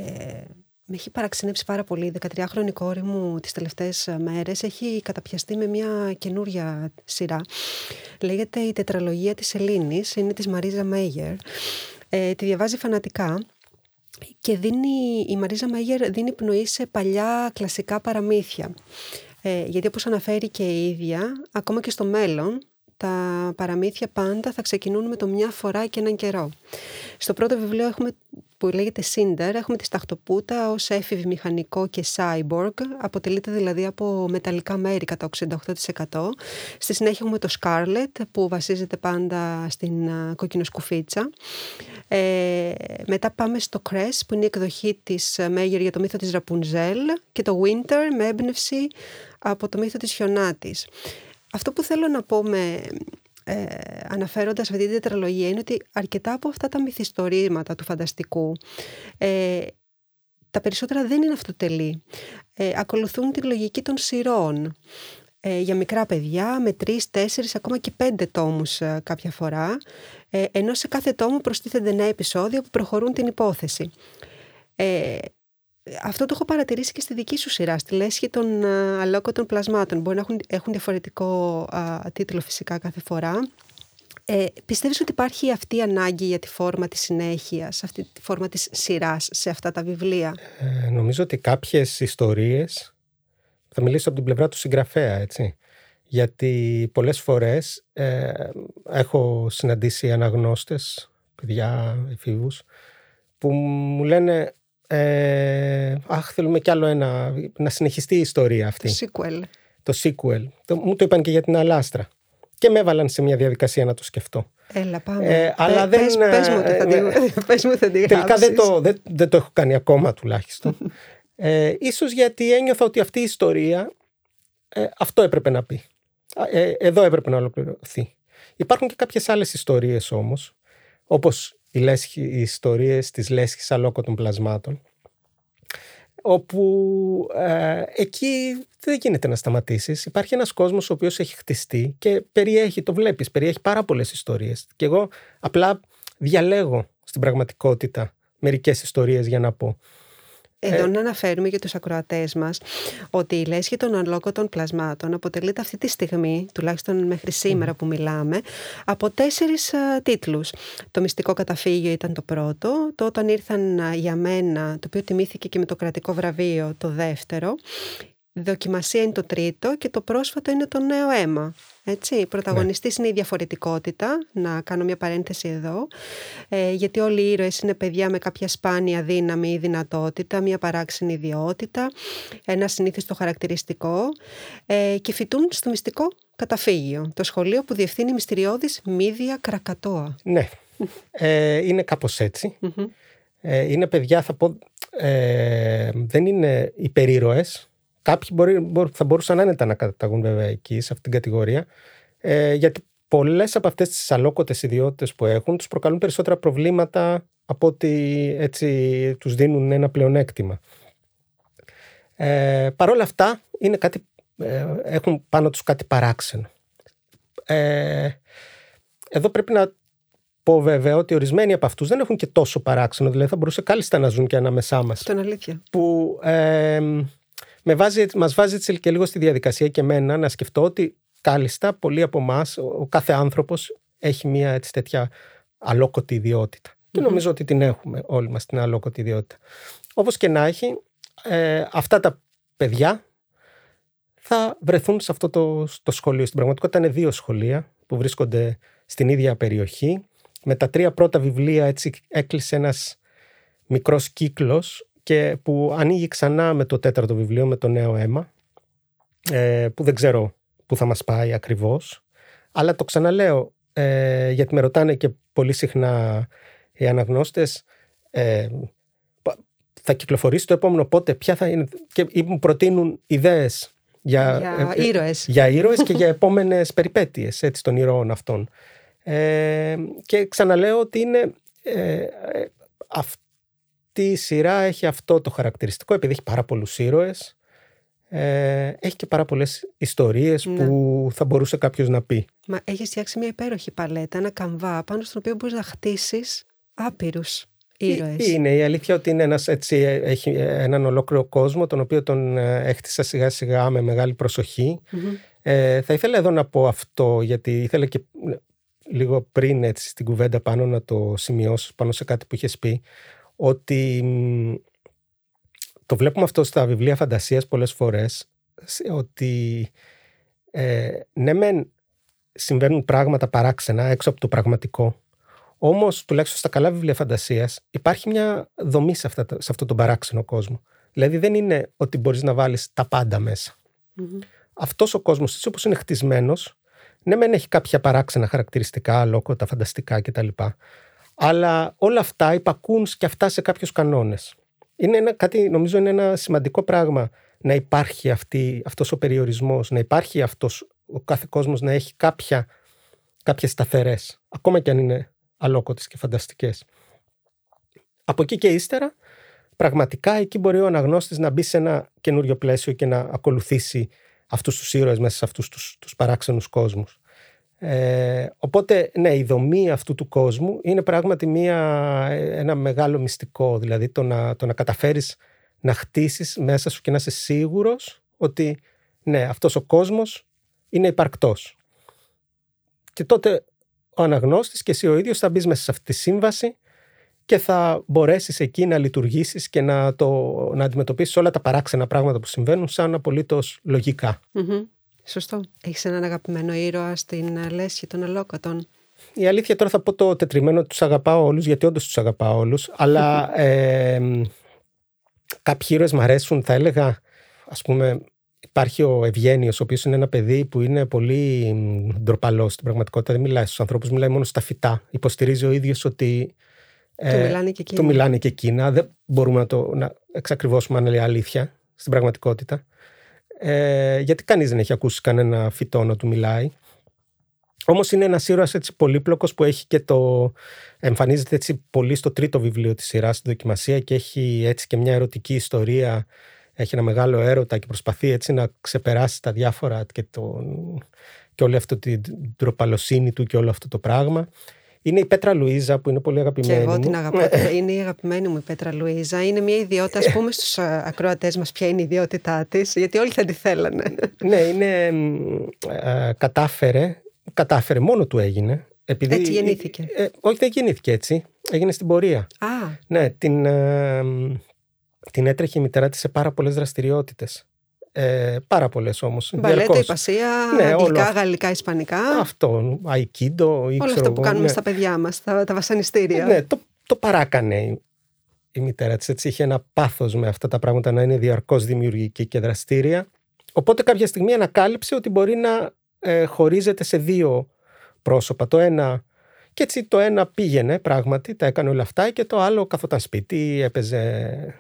C: με έχει παραξενέψει πάρα πολύ. Η 13χρονη κόρη μου τις τελευταίες μέρες έχει καταπιαστεί με μια καινούρια σειρά. Λέγεται «Η τετραλογία της Ελλήνης», είναι της Μαρίζα Μέγερ. Ε, τη διαβάζει φανατικά και δίνει, η Μαρίζα Μέγερ δίνει πνοή σε παλιά κλασικά παραμύθια. Ε, γιατί όπως αναφέρει και η ίδια, ακόμα και στο μέλλον, τα παραμύθια πάντα θα ξεκινούν με το μια φορά και έναν καιρό. Στο πρώτο βιβλίο έχουμε, που λέγεται Cinder, έχουμε τη σταχτοπούτα ως έφηβη μηχανικό και cyborg, αποτελείται δηλαδή από μεταλλικά μέρη κατά 68%. Στη συνέχεια έχουμε το Scarlet που βασίζεται πάντα στην κόκκινο σκουφίτσα. Ε, μετά πάμε στο Cress που είναι η εκδοχή της Μέγερ για το μύθο της Rapunzel και το Winter με έμπνευση από το μύθο της Χιονάτης. Αυτό που θέλω να πω με, ε, αναφέροντας αυτή την τετραλογία είναι ότι αρκετά από αυτά τα μυθιστορήματα του φανταστικού ε, τα περισσότερα δεν είναι αυτοτελή. Ε, ακολουθούν τη λογική των σειρών ε, για μικρά παιδιά με τρεις, τέσσερις, ακόμα και πέντε τόμους ε, κάποια φορά ε, ενώ σε κάθε τόμο προστίθενται νέα επεισόδια που προχωρούν την υπόθεση. Ε, αυτό το έχω παρατηρήσει και στη δική σου σειρά, στη λέσχη των αλόκοτων πλασμάτων. Μπορεί να έχουν, έχουν διαφορετικό τίτλο φυσικά κάθε φορά. Ε, πιστεύεις ότι υπάρχει αυτή η ανάγκη για τη φόρμα της συνέχειας, αυτή τη φόρμα της σειράς σε αυτά τα βιβλία;
D: Ε, νομίζω ότι κάποιες ιστορίες, θα μιλήσω από την πλευρά του συγγραφέα, έτσι. Γιατί πολλές φορές ε, έχω συναντήσει αναγνώστες, παιδιά, εφήβους, που μου λένε ε, αχ, θέλουμε κι άλλο ένα. Να συνεχιστεί η ιστορία αυτή.
C: Το sequel.
D: Το sequel. Το, μου το είπαν και για την Αλάστρα. Και με έβαλαν σε μια διαδικασία να το σκεφτώ.
C: Έλα, πάμε. Ε,
D: αλλά
C: δεν,
D: πες,
C: πες μου ότι θα, ε, πες μου θα την
D: Τελικά δεν το, δεν, δεν το έχω κάνει ακόμα τουλάχιστον. ε, ίσως γιατί ένιωθα ότι αυτή η ιστορία ε, αυτό έπρεπε να πει. Ε, εδώ έπρεπε να ολοκληρωθεί. Υπάρχουν και κάποιες άλλες ιστορίες όμως, όπως οι, λέσχοι, οι ιστορίες της λέσχης αλόκοτων πλασμάτων όπου ε, εκεί δεν γίνεται να σταματήσεις. Υπάρχει ένας κόσμος ο οποίος έχει χτιστεί και περιέχει, το βλέπεις, περιέχει πάρα πολλές ιστορίες. Και εγώ απλά διαλέγω στην πραγματικότητα μερικές ιστορίες για να πω.
C: Εδώ ε, να αναφέρουμε για τους ακροατές μας ότι η λέσχη των αλόκοτων πλασμάτων αποτελείται αυτή τη στιγμή, τουλάχιστον μέχρι σήμερα που μιλάμε, από τέσσερις τίτλους. Το μυστικό καταφύγιο ήταν το πρώτο, το όταν ήρθαν για μένα, το οποίο τιμήθηκε και με το κρατικό βραβείο, το δεύτερο. Δοκιμασία είναι το τρίτο και το πρόσφατο είναι το νέο αίμα. Έτσι, η πρωταγωνιστής είναι η διαφορετικότητα, να κάνω μια παρένθεση εδώ, ε, γιατί όλοι οι ήρωες είναι παιδιά με κάποια σπάνια δύναμη ή δυνατότητα, μια παράξενη ιδιότητα, ένα συνήθιστο χαρακτηριστικό ε, και φοιτούν στο μυστικό καταφύγιο, το σχολείο που διευθύνει η μυστηριώδης Μίδια Κρακατόα.
D: Ναι, ε, είναι κάπως Ε, είναι παιδιά, θα πω, ε, δεν είναι υπερήρωες, Κάποιοι μπορεί, θα μπορούσαν άνετα να καταταγούν βέβαια εκεί, σε αυτήν την κατηγορία, ε, γιατί πολλές από αυτές τις αλόκοτες ιδιότητες που έχουν τους προκαλούν περισσότερα προβλήματα από ότι έτσι τους δίνουν ένα πλεονέκτημα. Ε, Παρ' όλα αυτά είναι κάτι, ε, έχουν πάνω τους κάτι παράξενο. Ε, εδώ πρέπει να πω βέβαια ότι ορισμένοι από αυτούς δεν έχουν και τόσο παράξενο, δηλαδή θα μπορούσε κάλλιστα να ζουν και ανάμεσά μας.
C: Αυτό είναι αλήθεια.
D: Που ε, με βάζει, μας βάζει έτσι και λίγο στη διαδικασία και εμένα να σκεφτώ ότι κάλλιστα πολλοί από εμάς, ο κάθε άνθρωπος έχει μια έτσι τέτοια αλόκοτη ιδιότητα. Και νομίζω ότι την έχουμε όλοι μας την αλόκοτη ιδιότητα. Όπως και να έχει, ε, αυτά τα παιδιά θα βρεθούν σε αυτό το, το σχολείο. Στην πραγματικότητα είναι δύο σχολεία που βρίσκονται στην ίδια περιοχή. Με τα τρία πρώτα βιβλία έτσι έκλεισε ένας μικρός κύκλος και που ανοίγει ξανά με το τέταρτο βιβλίο, με το νέο αίμα, ε, που δεν ξέρω που θα μας πάει ακριβώς. Αλλά το ξαναλέω, ε, γιατί με ρωτάνε και πολύ συχνά οι αναγνώστες, ε, θα κυκλοφορήσει το επόμενο πότε, ποια θα είναι, και μου προτείνουν ιδέες για,
C: για ε, ήρωες.
D: Για ήρωες και για επόμενες περιπέτειες έτσι, των ηρώων αυτών. Ε, και ξαναλέω ότι είναι ε, αυτή η σειρά έχει αυτό το χαρακτηριστικό επειδή έχει πάρα πολλούς ήρωες ε, έχει και πάρα πολλές ιστορίες ναι. που θα μπορούσε κάποιος να πει.
C: Μα έχει φτιάξει μια υπέροχη παλέτα, ένα καμβά πάνω στον οποίο μπορείς να χτίσεις άπειρους ήρωες.
D: Είναι η αλήθεια ότι είναι ένας, έτσι, έχει έναν ολόκληρο κόσμο τον οποίο τον ε, έχτισα σιγά σιγά με μεγάλη Ε, θα ήθελα εδώ να πω αυτό γιατί ήθελα και ε, λίγο πριν έτσι στην κουβέντα πάνω να το σημειώσω πάνω σε κάτι που είχες πει ότι το βλέπουμε αυτό στα βιβλία φαντασίας πολλές φορές ότι ε, ναι μεν συμβαίνουν πράγματα παράξενα έξω από το πραγματικό όμως τουλάχιστον στα καλά βιβλία φαντασίας υπάρχει μια δομή σε, αυτά, σε αυτό τον παράξενο κόσμο. Δηλαδή δεν είναι ότι μπορείς να βάλεις τα πάντα μέσα. Mm-hmm. αυτός ο κόσμος έτσι όπως είναι χτισμένος ναι μεν έχει κάποια παράξενα χαρακτηριστικά τα φανταστικά κτλ αλλά όλα αυτά υπακούν και αυτά σε κάποιους κανόνες είναι ένα, κάτι, νομίζω είναι ένα σημαντικό πράγμα να υπάρχει αυτή, αυτός ο περιορισμός, να υπάρχει αυτός ο κάθε κόσμος να έχει κάποια, κάποιες σταθερές, ακόμα και αν είναι αλόκοτες και φανταστικές. Από εκεί και ύστερα, πραγματικά εκεί μπορεί ο αναγνώστης να μπει σε ένα καινούριο πλαίσιο και να ακολουθήσει αυτούς τους ήρωες μέσα σε αυτούς τους, τους παράξενους κόσμους. Ε, οπότε, ναι, η δομή αυτού του κόσμου είναι πράγματι μια, ένα μεγάλο μυστικό. Δηλαδή, το να, το να καταφέρεις να χτίσεις μέσα σου και να είσαι σίγουρος ότι, ναι, αυτός ο κόσμος είναι υπαρκτός. Και τότε ο αναγνώστης και εσύ ο ίδιος θα μπεις μέσα σε αυτή τη σύμβαση και θα μπορέσεις εκεί να λειτουργήσεις και να, το, να αντιμετωπίσεις όλα τα παράξενα πράγματα που συμβαίνουν σαν απολύτως
C: Σωστό. Έχεις έναν αγαπημένο ήρωα στην ε, λέσχη των αλόκατων.
D: Η αλήθεια τώρα θα πω το τετριμένο τους αγαπάω όλους, γιατί όντως τους αγαπάω όλους. Αλλά ε, κάποιοι ήρωες μου αρέσουν, θα έλεγα, ας πούμε, υπάρχει ο Ευγένιος, ο οποίος είναι ένα παιδί που είναι πολύ ντροπαλός στην πραγματικότητα. Δεν μιλάει στους ανθρώπους, μιλάει μόνο στα φυτά. Υποστηρίζει ο ίδιος ότι.
C: Ε, το μιλάνε και εκείνα.
D: Το μιλάνε και εκείνα. Δεν μπορούμε να το να εξακριβώσουμε αν είναι αλήθεια στην πραγματικότητα ε, γιατί κανείς δεν έχει ακούσει κανένα φυτό να του μιλάει. Όμως είναι ένας ήρωας έτσι πολύπλοκος που έχει και το... εμφανίζεται έτσι πολύ στο τρίτο βιβλίο της σειράς, στη δοκιμασία και έχει έτσι και μια ερωτική ιστορία, έχει ένα μεγάλο έρωτα και προσπαθεί έτσι να ξεπεράσει τα διάφορα και, το, και όλη αυτή την τροπαλοσύνη του και όλο αυτό το πράγμα. Είναι η Πέτρα Λουίζα που είναι πολύ αγαπημένη.
C: Και εγώ την αγαπώ. είναι η αγαπημένη μου η Πέτρα Λουίζα. Είναι μια ιδιότητα. Α πούμε στους ακροατές μας ποια είναι η ιδιότητά της, γιατί όλοι θα τη θέλανε.
D: ναι, είναι. κατάφερε. Κατάφερε, μόνο του έγινε.
C: Επειδή, έτσι γεννήθηκε.
D: Ε, όχι, δεν γεννήθηκε έτσι. Έγινε στην πορεία.
C: Α.
D: Ναι, την, ε, την έτρεχε η μητέρα της σε πάρα πολλές δραστηριότητες. Ε, πάρα πολλές όμως.
C: Μπαλέτα, υπασία, ναι, αγγλικά, γαλλικά, ισπανικά.
D: Αυτό, aikido.
C: Όλα αυτά που κάνουμε ναι. στα παιδιά μας, τα, τα βασανιστήρια.
D: Ναι, το, το παράκανε η μητέρα της. Έτσι είχε ένα πάθος με αυτά τα πράγματα να είναι διαρκώς δημιουργική και δραστήρια. Οπότε κάποια στιγμή ανακάλυψε ότι μπορεί να ε, χωρίζεται σε δύο πρόσωπα. Το ένα και έτσι το ένα πήγαινε πράγματι, τα έκανε όλα αυτά και το άλλο καθόταν σπίτι, έπαιζε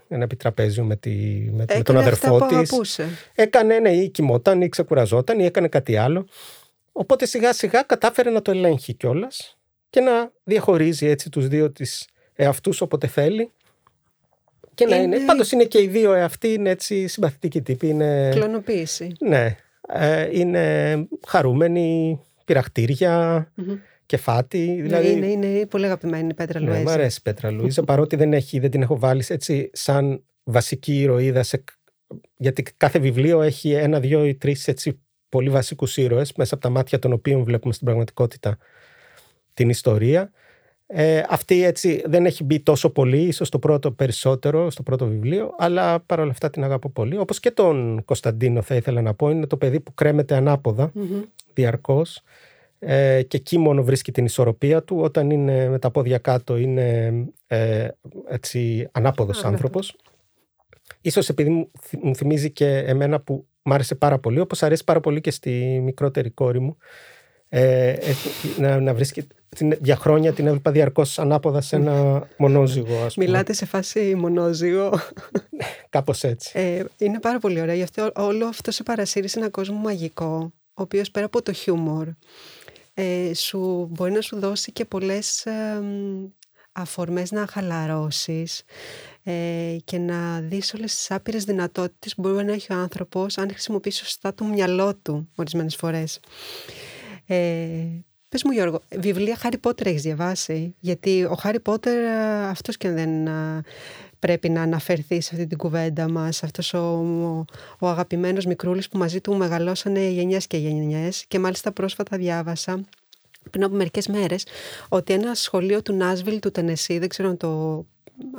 D: ένα επιτραπέζιο με, τη, με, με τον αδερφό της. Έκανε, ναι, ή κοιμόταν ή ξεκουραζόταν ή έκανε κάτι άλλο. Οπότε σιγά σιγά κατάφερε να το ελέγχει κιόλας και να διαχωρίζει έτσι τους δύο τις εαυτούς όποτε θέλει. Και είναι... να είναι. Πάντως είναι και οι δύο εαυτοί είναι έτσι συμπαθητικοί τύποι. Είναι...
C: Κλωνοποίηση.
D: Ναι. Ε, είναι χαρούμενοι, πειραχτήρια κεφάτι.
C: Δηλαδή... Είναι, είναι πολύ αγαπημένη η Πέτρα Λουίζα. Ναι,
D: μου αρέσει η Πέτρα Λουίζα, παρότι δεν, έχει, δεν την έχω βάλει έτσι σαν βασική ηρωίδα. Σε... Γιατί κάθε βιβλίο έχει ένα, δύο ή τρεις πολύ βασικούς ήρωες, μέσα από τα μάτια των οποίων βλέπουμε στην πραγματικότητα την ιστορία. Ε, αυτή έτσι δεν έχει μπει τόσο πολύ, ίσως το πρώτο περισσότερο, στο πρώτο βιβλίο, αλλά παρόλα αυτά την αγαπώ πολύ. Όπως και τον Κωνσταντίνο θα ήθελα να πω, είναι το παιδί που κρέμεται ανάποδα, mm-hmm. διαρκώς ε, και εκεί μόνο βρίσκει την ισορροπία του. Όταν είναι με τα πόδια κάτω είναι ε, έτσι ανάποδος άνθρωπος. Ίσως επειδή μου θυμίζει και εμένα που μου άρεσε πάρα πολύ, όπως αρέσει πάρα πολύ και στη μικρότερη κόρη μου, ε, να, να βρίσκει την, για χρόνια την έβλεπα διαρκώς ανάποδα σε ένα μονόζυγο. Ας
C: πούμε. Μιλάτε σε φάση μονόζυγο.
D: Κάπως έτσι.
C: Ε, είναι πάρα πολύ ωραία. Γι' αυτό όλο αυτό σε παρασύρει σε ένα κόσμο μαγικό, ο οποίος πέρα από το χιούμορ, ε, σου μπορεί να σου δώσει και πολλές ε, αφορμές να χαλαρώσεις ε, και να δεις όλες τις άπειρες δυνατότητες που μπορεί να έχει ο άνθρωπος αν χρησιμοποιήσει σωστά το μυαλό του ορισμένες φορές. Ε, πες μου Γιώργο, βιβλία Χάρι Πότερ έχεις διαβάσει, γιατί ο Χάρι Πότερ αυτός και δεν πρέπει να αναφερθεί σε αυτή την κουβέντα μας, αυτός ο, ο, ο αγαπημένος μικρούλης που μαζί του μεγαλώσανε γενιές και γενιές και μάλιστα πρόσφατα διάβασα πριν από μερικές μέρες ότι ένα σχολείο του Νάσβιλ του Τενεσί, δεν ξέρω αν το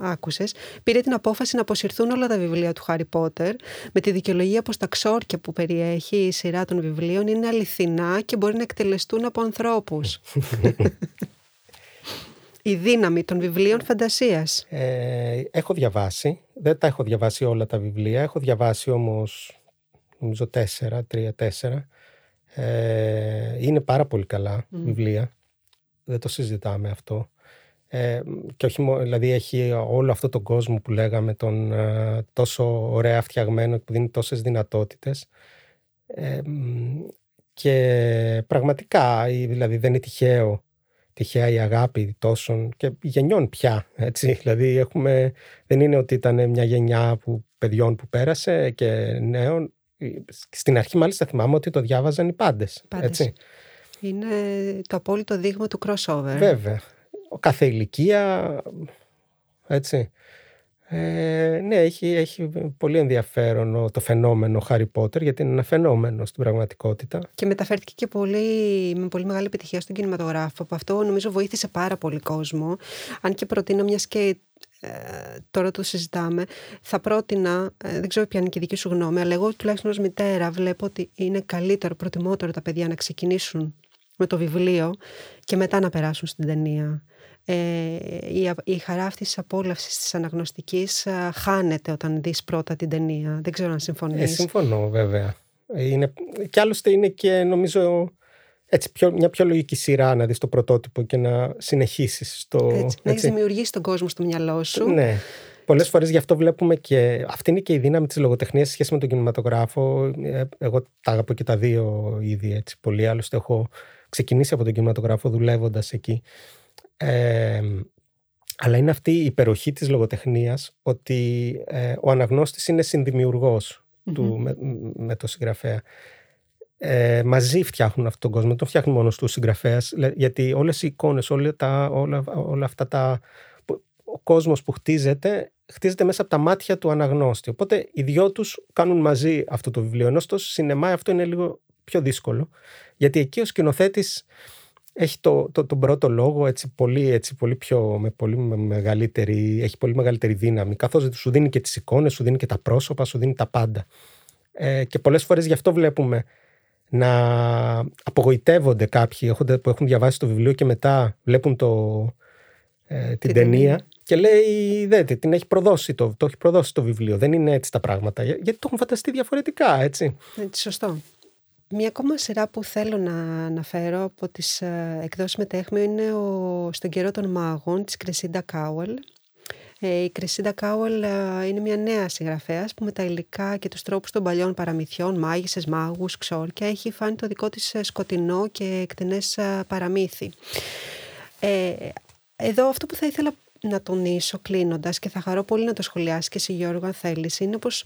C: άκουσες, πήρε την απόφαση να αποσυρθούν όλα τα βιβλία του Χάρι Πότερ με τη δικαιολογία πως τα ξόρκια που περιέχει η σειρά των βιβλίων είναι αληθινά και μπορεί να εκτελεστούν από ανθρώπους. η δύναμη των βιβλίων φαντασίας.
D: Ε, έχω διαβάσει, δεν τα έχω διαβάσει όλα τα βιβλία, έχω διαβάσει όμως νομίζω τέσσερα, τρία, τέσσερα. Ε, είναι πάρα πολύ καλά βιβλία, δεν το συζητάμε αυτό. Ε, και όχι δηλαδή έχει όλο αυτό τον κόσμο που λέγαμε τον ε, τόσο ωραία φτιαγμένο που δίνει τόσες δυνατότητες ε, και πραγματικά δηλαδή δεν είναι τυχαίο τυχαία η αγάπη τόσων και γενιών πια έτσι δηλαδή έχουμε, δεν είναι ότι ήταν μια γενιά που, παιδιών που πέρασε και νέων στην αρχή μάλιστα θυμάμαι ότι το διάβαζαν οι πάντες, πάντες. Έτσι.
C: είναι το απόλυτο δείγμα του crossover
D: βέβαια κάθε ηλικία, έτσι. Ε, ναι, έχει, έχει πολύ ενδιαφέρον το φαινόμενο Χάρι Πότερ γιατί είναι ένα φαινόμενο στην πραγματικότητα.
C: Και μεταφέρθηκε και πολύ, με πολύ μεγάλη επιτυχία στον κινηματογράφο. Από αυτό νομίζω βοήθησε πάρα πολύ κόσμο. Αν και προτείνω μιας και ε, τώρα το συζητάμε, θα πρότεινα, ε, δεν ξέρω ποια είναι και η δική σου γνώμη, αλλά εγώ τουλάχιστον ως μητέρα βλέπω ότι είναι καλύτερο, προτιμότερο τα παιδιά να ξεκινήσουν με το βιβλίο και μετά να περάσουν στην ταινία ε, η, η χαρά αυτής της απόλαυσης της αναγνωστικής ε, χάνεται όταν δεις πρώτα την ταινία. Δεν ξέρω αν συμφωνείς.
D: Ε, συμφωνώ βέβαια. Είναι, και άλλωστε είναι και νομίζω έτσι, πιο, μια πιο λογική σειρά να δεις το πρωτότυπο και να συνεχίσεις το...
C: Έτσι, να έχεις δημιουργήσει τον κόσμο στο μυαλό σου.
D: Ναι. Πολλές φορές γι' αυτό βλέπουμε και αυτή είναι και η δύναμη της λογοτεχνίας σε σχέση με τον κινηματογράφο. Ε, εγώ τα αγαπώ και τα δύο ήδη έτσι πολύ. Άλλωστε έχω ξεκινήσει από τον κινηματογράφο δουλεύοντας εκεί αλλά είναι αυτή η υπεροχή της λογοτεχνίας ότι ε, ο αναγνώστης είναι του, με, με το συγγραφέα. Ε, μαζί φτιάχνουν αυτόν τον κόσμο, δεν τον φτιάχνει μόνος τους συγγραφέας, γιατί όλες οι εικόνες, όλα, τα, όλα, όλα αυτά τα... Ο κόσμος που χτίζεται, χτίζεται μέσα από τα μάτια του αναγνώστη. Οπότε οι δυο τους κάνουν μαζί αυτό το βιβλίο, ενώ στο σινεμά αυτό είναι λίγο πιο δύσκολο, γιατί εκεί ο σκηνοθέτης έχει το, το, τον πρώτο λόγο έτσι πολύ, έτσι πολύ πιο, με πολύ μεγαλύτερη, έχει πολύ μεγαλύτερη δύναμη καθώς σου δίνει και τις εικόνες, σου δίνει και τα πρόσωπα, σου δίνει τα πάντα. Ε, και πολλές φορές γι' αυτό βλέπουμε να απογοητεύονται κάποιοι που έχουν διαβάσει το βιβλίο και μετά βλέπουν το, ε, την, ταινία και λέει δέτε την έχει προδώσει το, το έχει προδώσει το βιβλίο δεν είναι έτσι τα πράγματα γιατί το έχουν φανταστεί διαφορετικά έτσι.
C: Έτσι σωστό. Μια ακόμα σειρά που θέλω να αναφέρω από τις ε, εκδόσεις Μετέχμιο είναι ο «Στον καιρό των μάγων» της Κρεσίντα Κάουελ. Ε, η Κρεσίντα Κάουελ ε, είναι μια νέα συγγραφέας που με τα υλικά και τους τρόπους των παλιών παραμυθιών, μάγισσες, μάγους, ξόρκια, έχει φάνει το δικό της σκοτεινό και εκτενές παραμύθι. εδώ αυτό που θα ήθελα να τονίσω κλείνοντας και θα χαρώ πολύ να το σχολιάσεις και εσύ Γιώργο αν θέλεις, είναι πως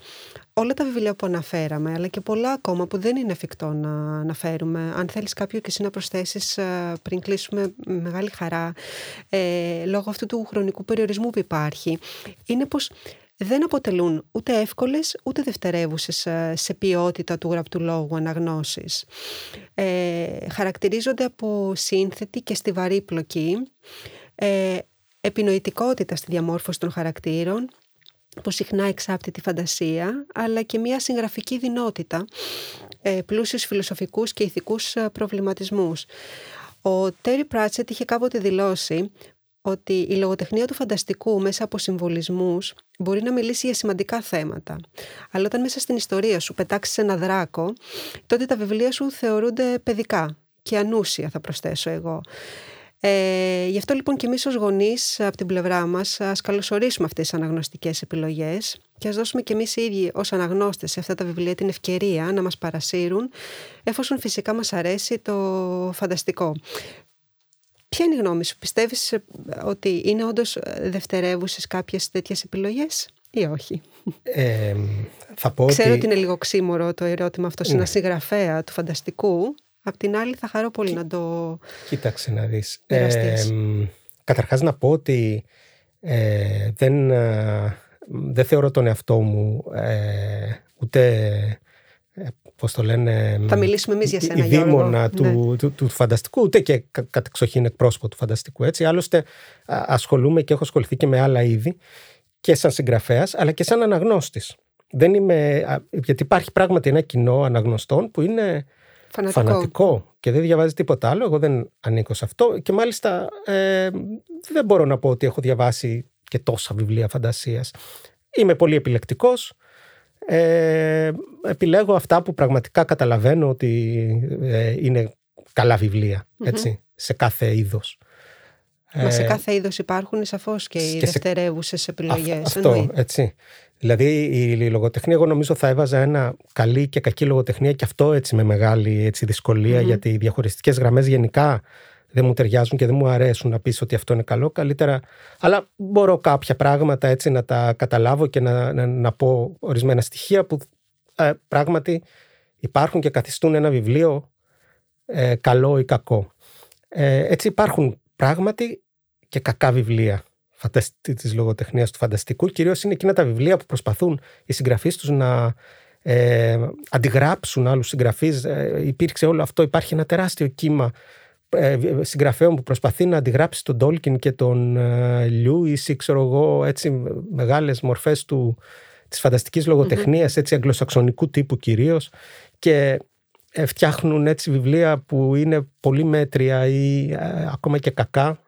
C: όλα τα βιβλία που αναφέραμε, αλλά και πολλά ακόμα που δεν είναι εφικτό να αναφέρουμε, αν θέλεις κάποιο και εσύ να προσθέσεις ε, πριν κλείσουμε με μεγάλη χαρά, ε, λόγω αυτού του χρονικού περιορισμού που υπάρχει, είναι πως δεν αποτελούν ούτε εύκολες ούτε δευτερεύουσες ε, σε ποιότητα του γραπτού λόγου αναγνώσεις. Ε, χαρακτηρίζονται από σύνθετη και στιβαρή πλοκή, ε, επινοητικότητα στη διαμόρφωση των χαρακτήρων, που συχνά εξάπτει τη φαντασία, αλλά και μια συγγραφική δυνότητα, ε, πλούσιους φιλοσοφικούς και ηθικούς ε, προβληματισμούς. Ο Τέρι Πράτσετ είχε κάποτε δηλώσει ότι η λογοτεχνία του φανταστικού μέσα από συμβολισμούς μπορεί να μιλήσει για σημαντικά θέματα. Αλλά όταν μέσα στην ιστορία σου πετάξεις ένα δράκο, τότε τα βιβλία σου θεωρούνται παιδικά και ανούσια θα προσθέσω εγώ. Ε, γι' αυτό λοιπόν και εμείς ως γονείς από την πλευρά μας ας καλωσορίσουμε αυτές τις αναγνωστικές επιλογές και ας δώσουμε και εμείς οι ίδιοι ως αναγνώστες σε αυτά τα βιβλία την ευκαιρία να μας παρασύρουν εφόσον φυσικά μας αρέσει το φανταστικό. Ποια είναι η γνώμη σου, πιστεύεις ε, ότι είναι όντως δευτερεύουσες κάποιες τέτοιες επιλογές ή όχι;
D: Ε, θα πω
C: Ξέρω
D: ότι...
C: ότι είναι λίγο ξύμορο το ερώτημα αυτό σε ένα ναι. συγγραφέα του φανταστικού, Απ' την άλλη θα χαρώ πολύ να το
D: Κοίταξε να δεις. Ε, καταρχάς να πω ότι ε, δεν, ε, δεν θεωρώ τον εαυτό μου ε, ούτε πώς το λένε...
C: Θα μιλήσουμε εμείς για σένα,
D: Η δήμονα του, ναι. του, του, φανταστικού, ούτε και κατεξοχήν εκπρόσωπο του φανταστικού, έτσι. Άλλωστε ασχολούμαι και έχω ασχοληθεί και με άλλα είδη και σαν συγγραφέας, αλλά και σαν αναγνώστης. Δεν είμαι, γιατί υπάρχει πράγματι ένα κοινό αναγνωστών που είναι
C: Φανατικό.
D: φανατικό και δεν διαβάζει τίποτα άλλο. Εγώ δεν ανήκω σε αυτό και μάλιστα ε, δεν μπορώ να πω ότι έχω διαβάσει και τόσα βιβλία φαντασίας. Είμαι πολύ επιλεκτικός. Ε, επιλέγω αυτά που πραγματικά καταλαβαίνω ότι ε, είναι καλά έτσι, σε κάθε είδος.
C: Μα σε κάθε είδος υπάρχουν σαφώς και οι δευτερεύουσες επιλογές.
D: Αυτό, έτσι. Δηλαδή η λογοτεχνία εγώ νομίζω θα έβαζα ένα καλή και κακή λογοτεχνία και αυτό έτσι με μεγάλη έτσι, δυσκολία γιατί οι διαχωριστικές γραμμές γενικά δεν μου ταιριάζουν και δεν μου αρέσουν να πεις ότι αυτό είναι καλό. Καλύτερα αλλά μπορώ κάποια πράγματα έτσι να τα καταλάβω και να, να, να πω ορισμένα στοιχεία που ε, πράγματι υπάρχουν και καθιστούν ένα βιβλίο ε, καλό ή κακό. Ε, έτσι υπάρχουν πράγματι και κακά βιβλία τη λογοτεχνίας του φανταστικού. Κυρίως είναι εκείνα τα βιβλία που προσπαθούν οι συγγραφείς τους να ε, αντιγράψουν άλλους συγγραφείς. Ε, υπήρξε όλο αυτό, υπάρχει ένα τεράστιο κύμα ε, συγγραφέων που προσπαθεί να αντιγράψει τον Τόλκιν και τον ε, Λιούις ή ξέρω εγώ έτσι μεγάλες μορφές του, της φανταστικής έτσι αγγλοσαξονικού τύπου κυρίως και ε, φτιάχνουν έτσι βιβλία που είναι πολύ μέτρια ή ε, ακόμα και κακά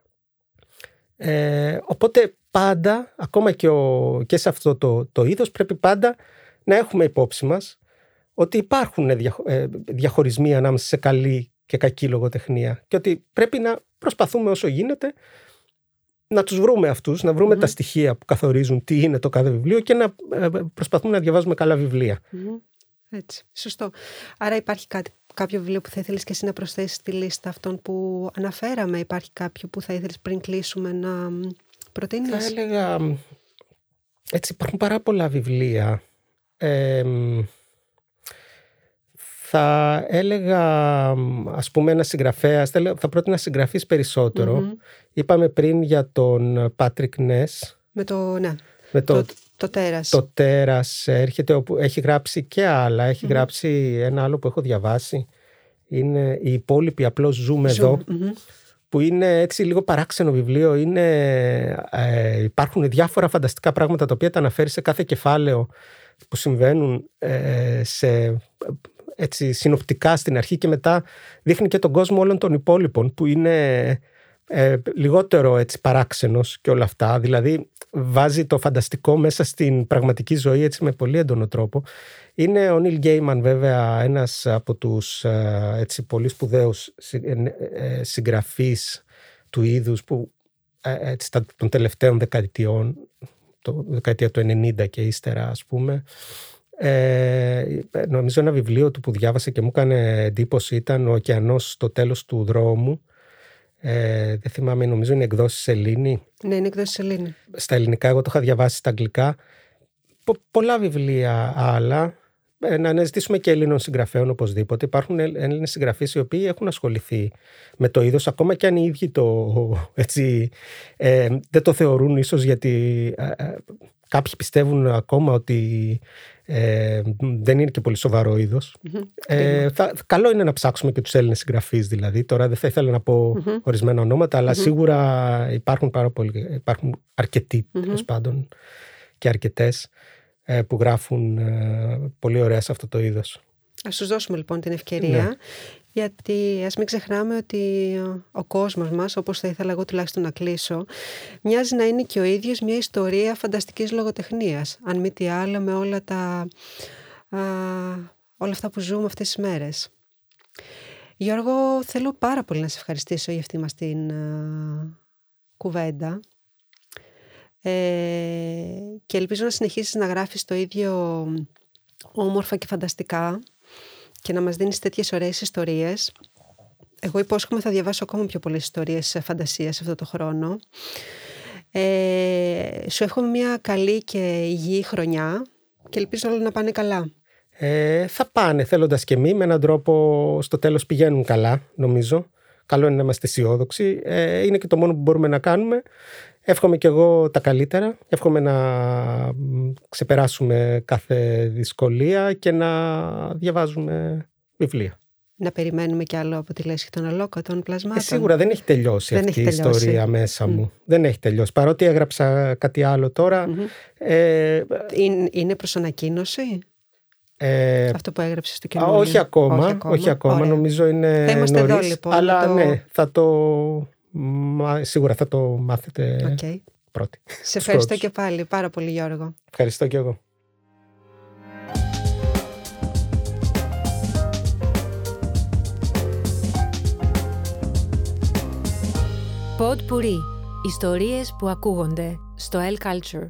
D: ε, οπότε πάντα, ακόμα και, ο, και σε αυτό το, το είδος, πρέπει πάντα να έχουμε υπόψη μας ότι υπάρχουν ε, διαχωρισμοί ανάμεσα σε καλή και κακή λογοτεχνία και ότι πρέπει να προσπαθούμε όσο γίνεται να τους βρούμε αυτούς, να βρουμε τα στοιχεία που καθορίζουν τι είναι το κάθε βιβλίο και να ε, προσπαθούμε να διαβάζουμε καλά
C: Έτσι, σωστό. Άρα υπάρχει κάτι κάποιο βιβλίο που θα ήθελες και εσύ να προσθέσεις στη λίστα αυτών που αναφέραμε. Υπάρχει κάποιο που θα ήθελες πριν κλείσουμε να προτείνεις;
D: Θα έλεγα, έτσι υπάρχουν πάρα πολλά βιβλία. θα έλεγα, ας πούμε, ένα συγγραφέα, θα πρότεινα συγγραφείς Είπαμε πριν για τον Πάτρικ Νες.
C: Με το, ναι.
D: Με το,
C: το τέρας.
D: Το τέρας έρχεται όπου έχει γράψει και άλλα. γράψει ένα άλλο που έχω διαβάσει. Είναι «Οι υπόλοιποι απλώς ζούμε εδώ». Που είναι έτσι λίγο παράξενο βιβλίο. Είναι, ε, υπάρχουν διάφορα φανταστικά πράγματα τα οποία τα αναφέρει σε κάθε κεφάλαιο που συμβαίνουν ε, σε έτσι συνοπτικά στην αρχή και μετά δείχνει και τον κόσμο όλων των υπόλοιπων που είναι ε, λιγότερο έτσι παράξενος και όλα αυτά. Δηλαδή βάζει το φανταστικό μέσα στην πραγματική ζωή έτσι με πολύ έντονο τρόπο. Είναι ο Νίλ Γκέιμαν βέβαια ένας από τους ε, έτσι πολύ σπουδαίους ε, ε, συγγραφείς του είδους που έτσι, των τελευταίων δεκαετιών, το δεκαετία του 90 και ύστερα ας πούμε, ε, νομίζω ένα βιβλίο του που διάβασε και μου έκανε εντύπωση ήταν «Ο ωκεανός στο τέλος του δρόμου» Ε, δεν θυμάμαι, νομίζω είναι εκδόσεις Σελήνη.
C: Ναι, είναι εκδόσεις Σελήνη.
D: Στα ελληνικά, εγώ το είχα διαβάσει στα αγγλικά. πολλά βιβλία άλλα. Ε, να αναζητήσουμε και Ελλήνων συγγραφέων οπωσδήποτε. Υπάρχουν Έλληνες συγγραφείς οι οποίοι έχουν ασχοληθεί με το είδος, ακόμα και αν οι ίδιοι το, έτσι, ε, δεν το θεωρούν ίσως γιατί ε, ε, κάποιοι πιστεύουν ακόμα ότι Ε, δεν είναι και πολύ σοβαρό είδος. Ε, θα, καλό είναι να ψάξουμε και τους Έλληνες συγγραφείς δηλαδή. Τώρα δεν θα ήθελα να πω ορισμένα ονόματα, αλλά σίγουρα υπάρχουν, πάρα πολλοί, υπάρχουν αρκετοί τέλος πάντων και αρκετές ε, που γράφουν ε, πολύ ωραία σε αυτό το είδος.
C: Ας τους δώσουμε λοιπόν την ευκαιρία,
D: Ναι.
C: Γιατί ας μην ξεχνάμε ότι ο κόσμος μας, όπως θα ήθελα εγώ τουλάχιστον να κλείσω, μοιάζει να είναι και ο ίδιος μια ιστορία φανταστικής λογοτεχνίας, αν μη τι άλλο με όλα τα... Α, όλα αυτά που ζούμε αυτές τις μέρες. Γιώργο, θέλω πάρα πολύ να σε ευχαριστήσω για αυτή μας την α, κουβέντα. Ε, και ελπίζω να συνεχίσεις να γράφεις το ίδιο όμορφα και φανταστικά και να μας δίνεις τέτοιες ωραίες ιστορίες. Εγώ υπόσχομαι θα διαβάσω ακόμα πιο πολλές ιστορίες φαντασίας αυτό το χρόνο. Ε, σου εύχομαι μια καλή και υγιή χρονιά και ελπίζω όλα να πάνε καλά.
D: Ε, θα πάνε θέλοντας και εμείς με έναν τρόπο στο τέλος πηγαίνουν καλά νομίζω. Καλό είναι να είμαστε αισιόδοξοι. Ε, είναι και το μόνο που μπορούμε να κάνουμε. Εύχομαι και εγώ τα καλύτερα. Εύχομαι να μ, ξεπεράσουμε κάθε δυσκολία και να διαβάζουμε βιβλία.
C: Να περιμένουμε κι άλλο από τη λέσχη των αλόκοτων πλασμάτων.
D: Ε, σίγουρα δεν έχει τελειώσει
C: Δεν
D: αυτή
C: έχει
D: η
C: τελειώσει.
D: ιστορία μέσα μου. Δεν έχει τελειώσει. Παρότι έγραψα κάτι άλλο τώρα. ε,
C: Είναι, είναι προς ανακοίνωση;
D: Ε,
C: αυτό που έγραψες στο
D: Α,
C: καινούριο.
D: όχι ακόμα, όχι ακόμα,
C: Ωραία.
D: νομίζω είναι
C: Θα είμαστε εδώ,
D: νωρίς,
C: λοιπόν,
D: αλλά
C: να το-
D: ναι, θα το, μα- σίγουρα θα το μάθετε
C: Οκ.
D: πρώτοι.
C: Σε ευχαριστώ
D: πρώτους.
C: και πάλι πάρα πολύ Γιώργο.
D: Ευχαριστώ και εγώ.
A: Pod Puri. Ιστορίες που ακούγονται στο El Culture.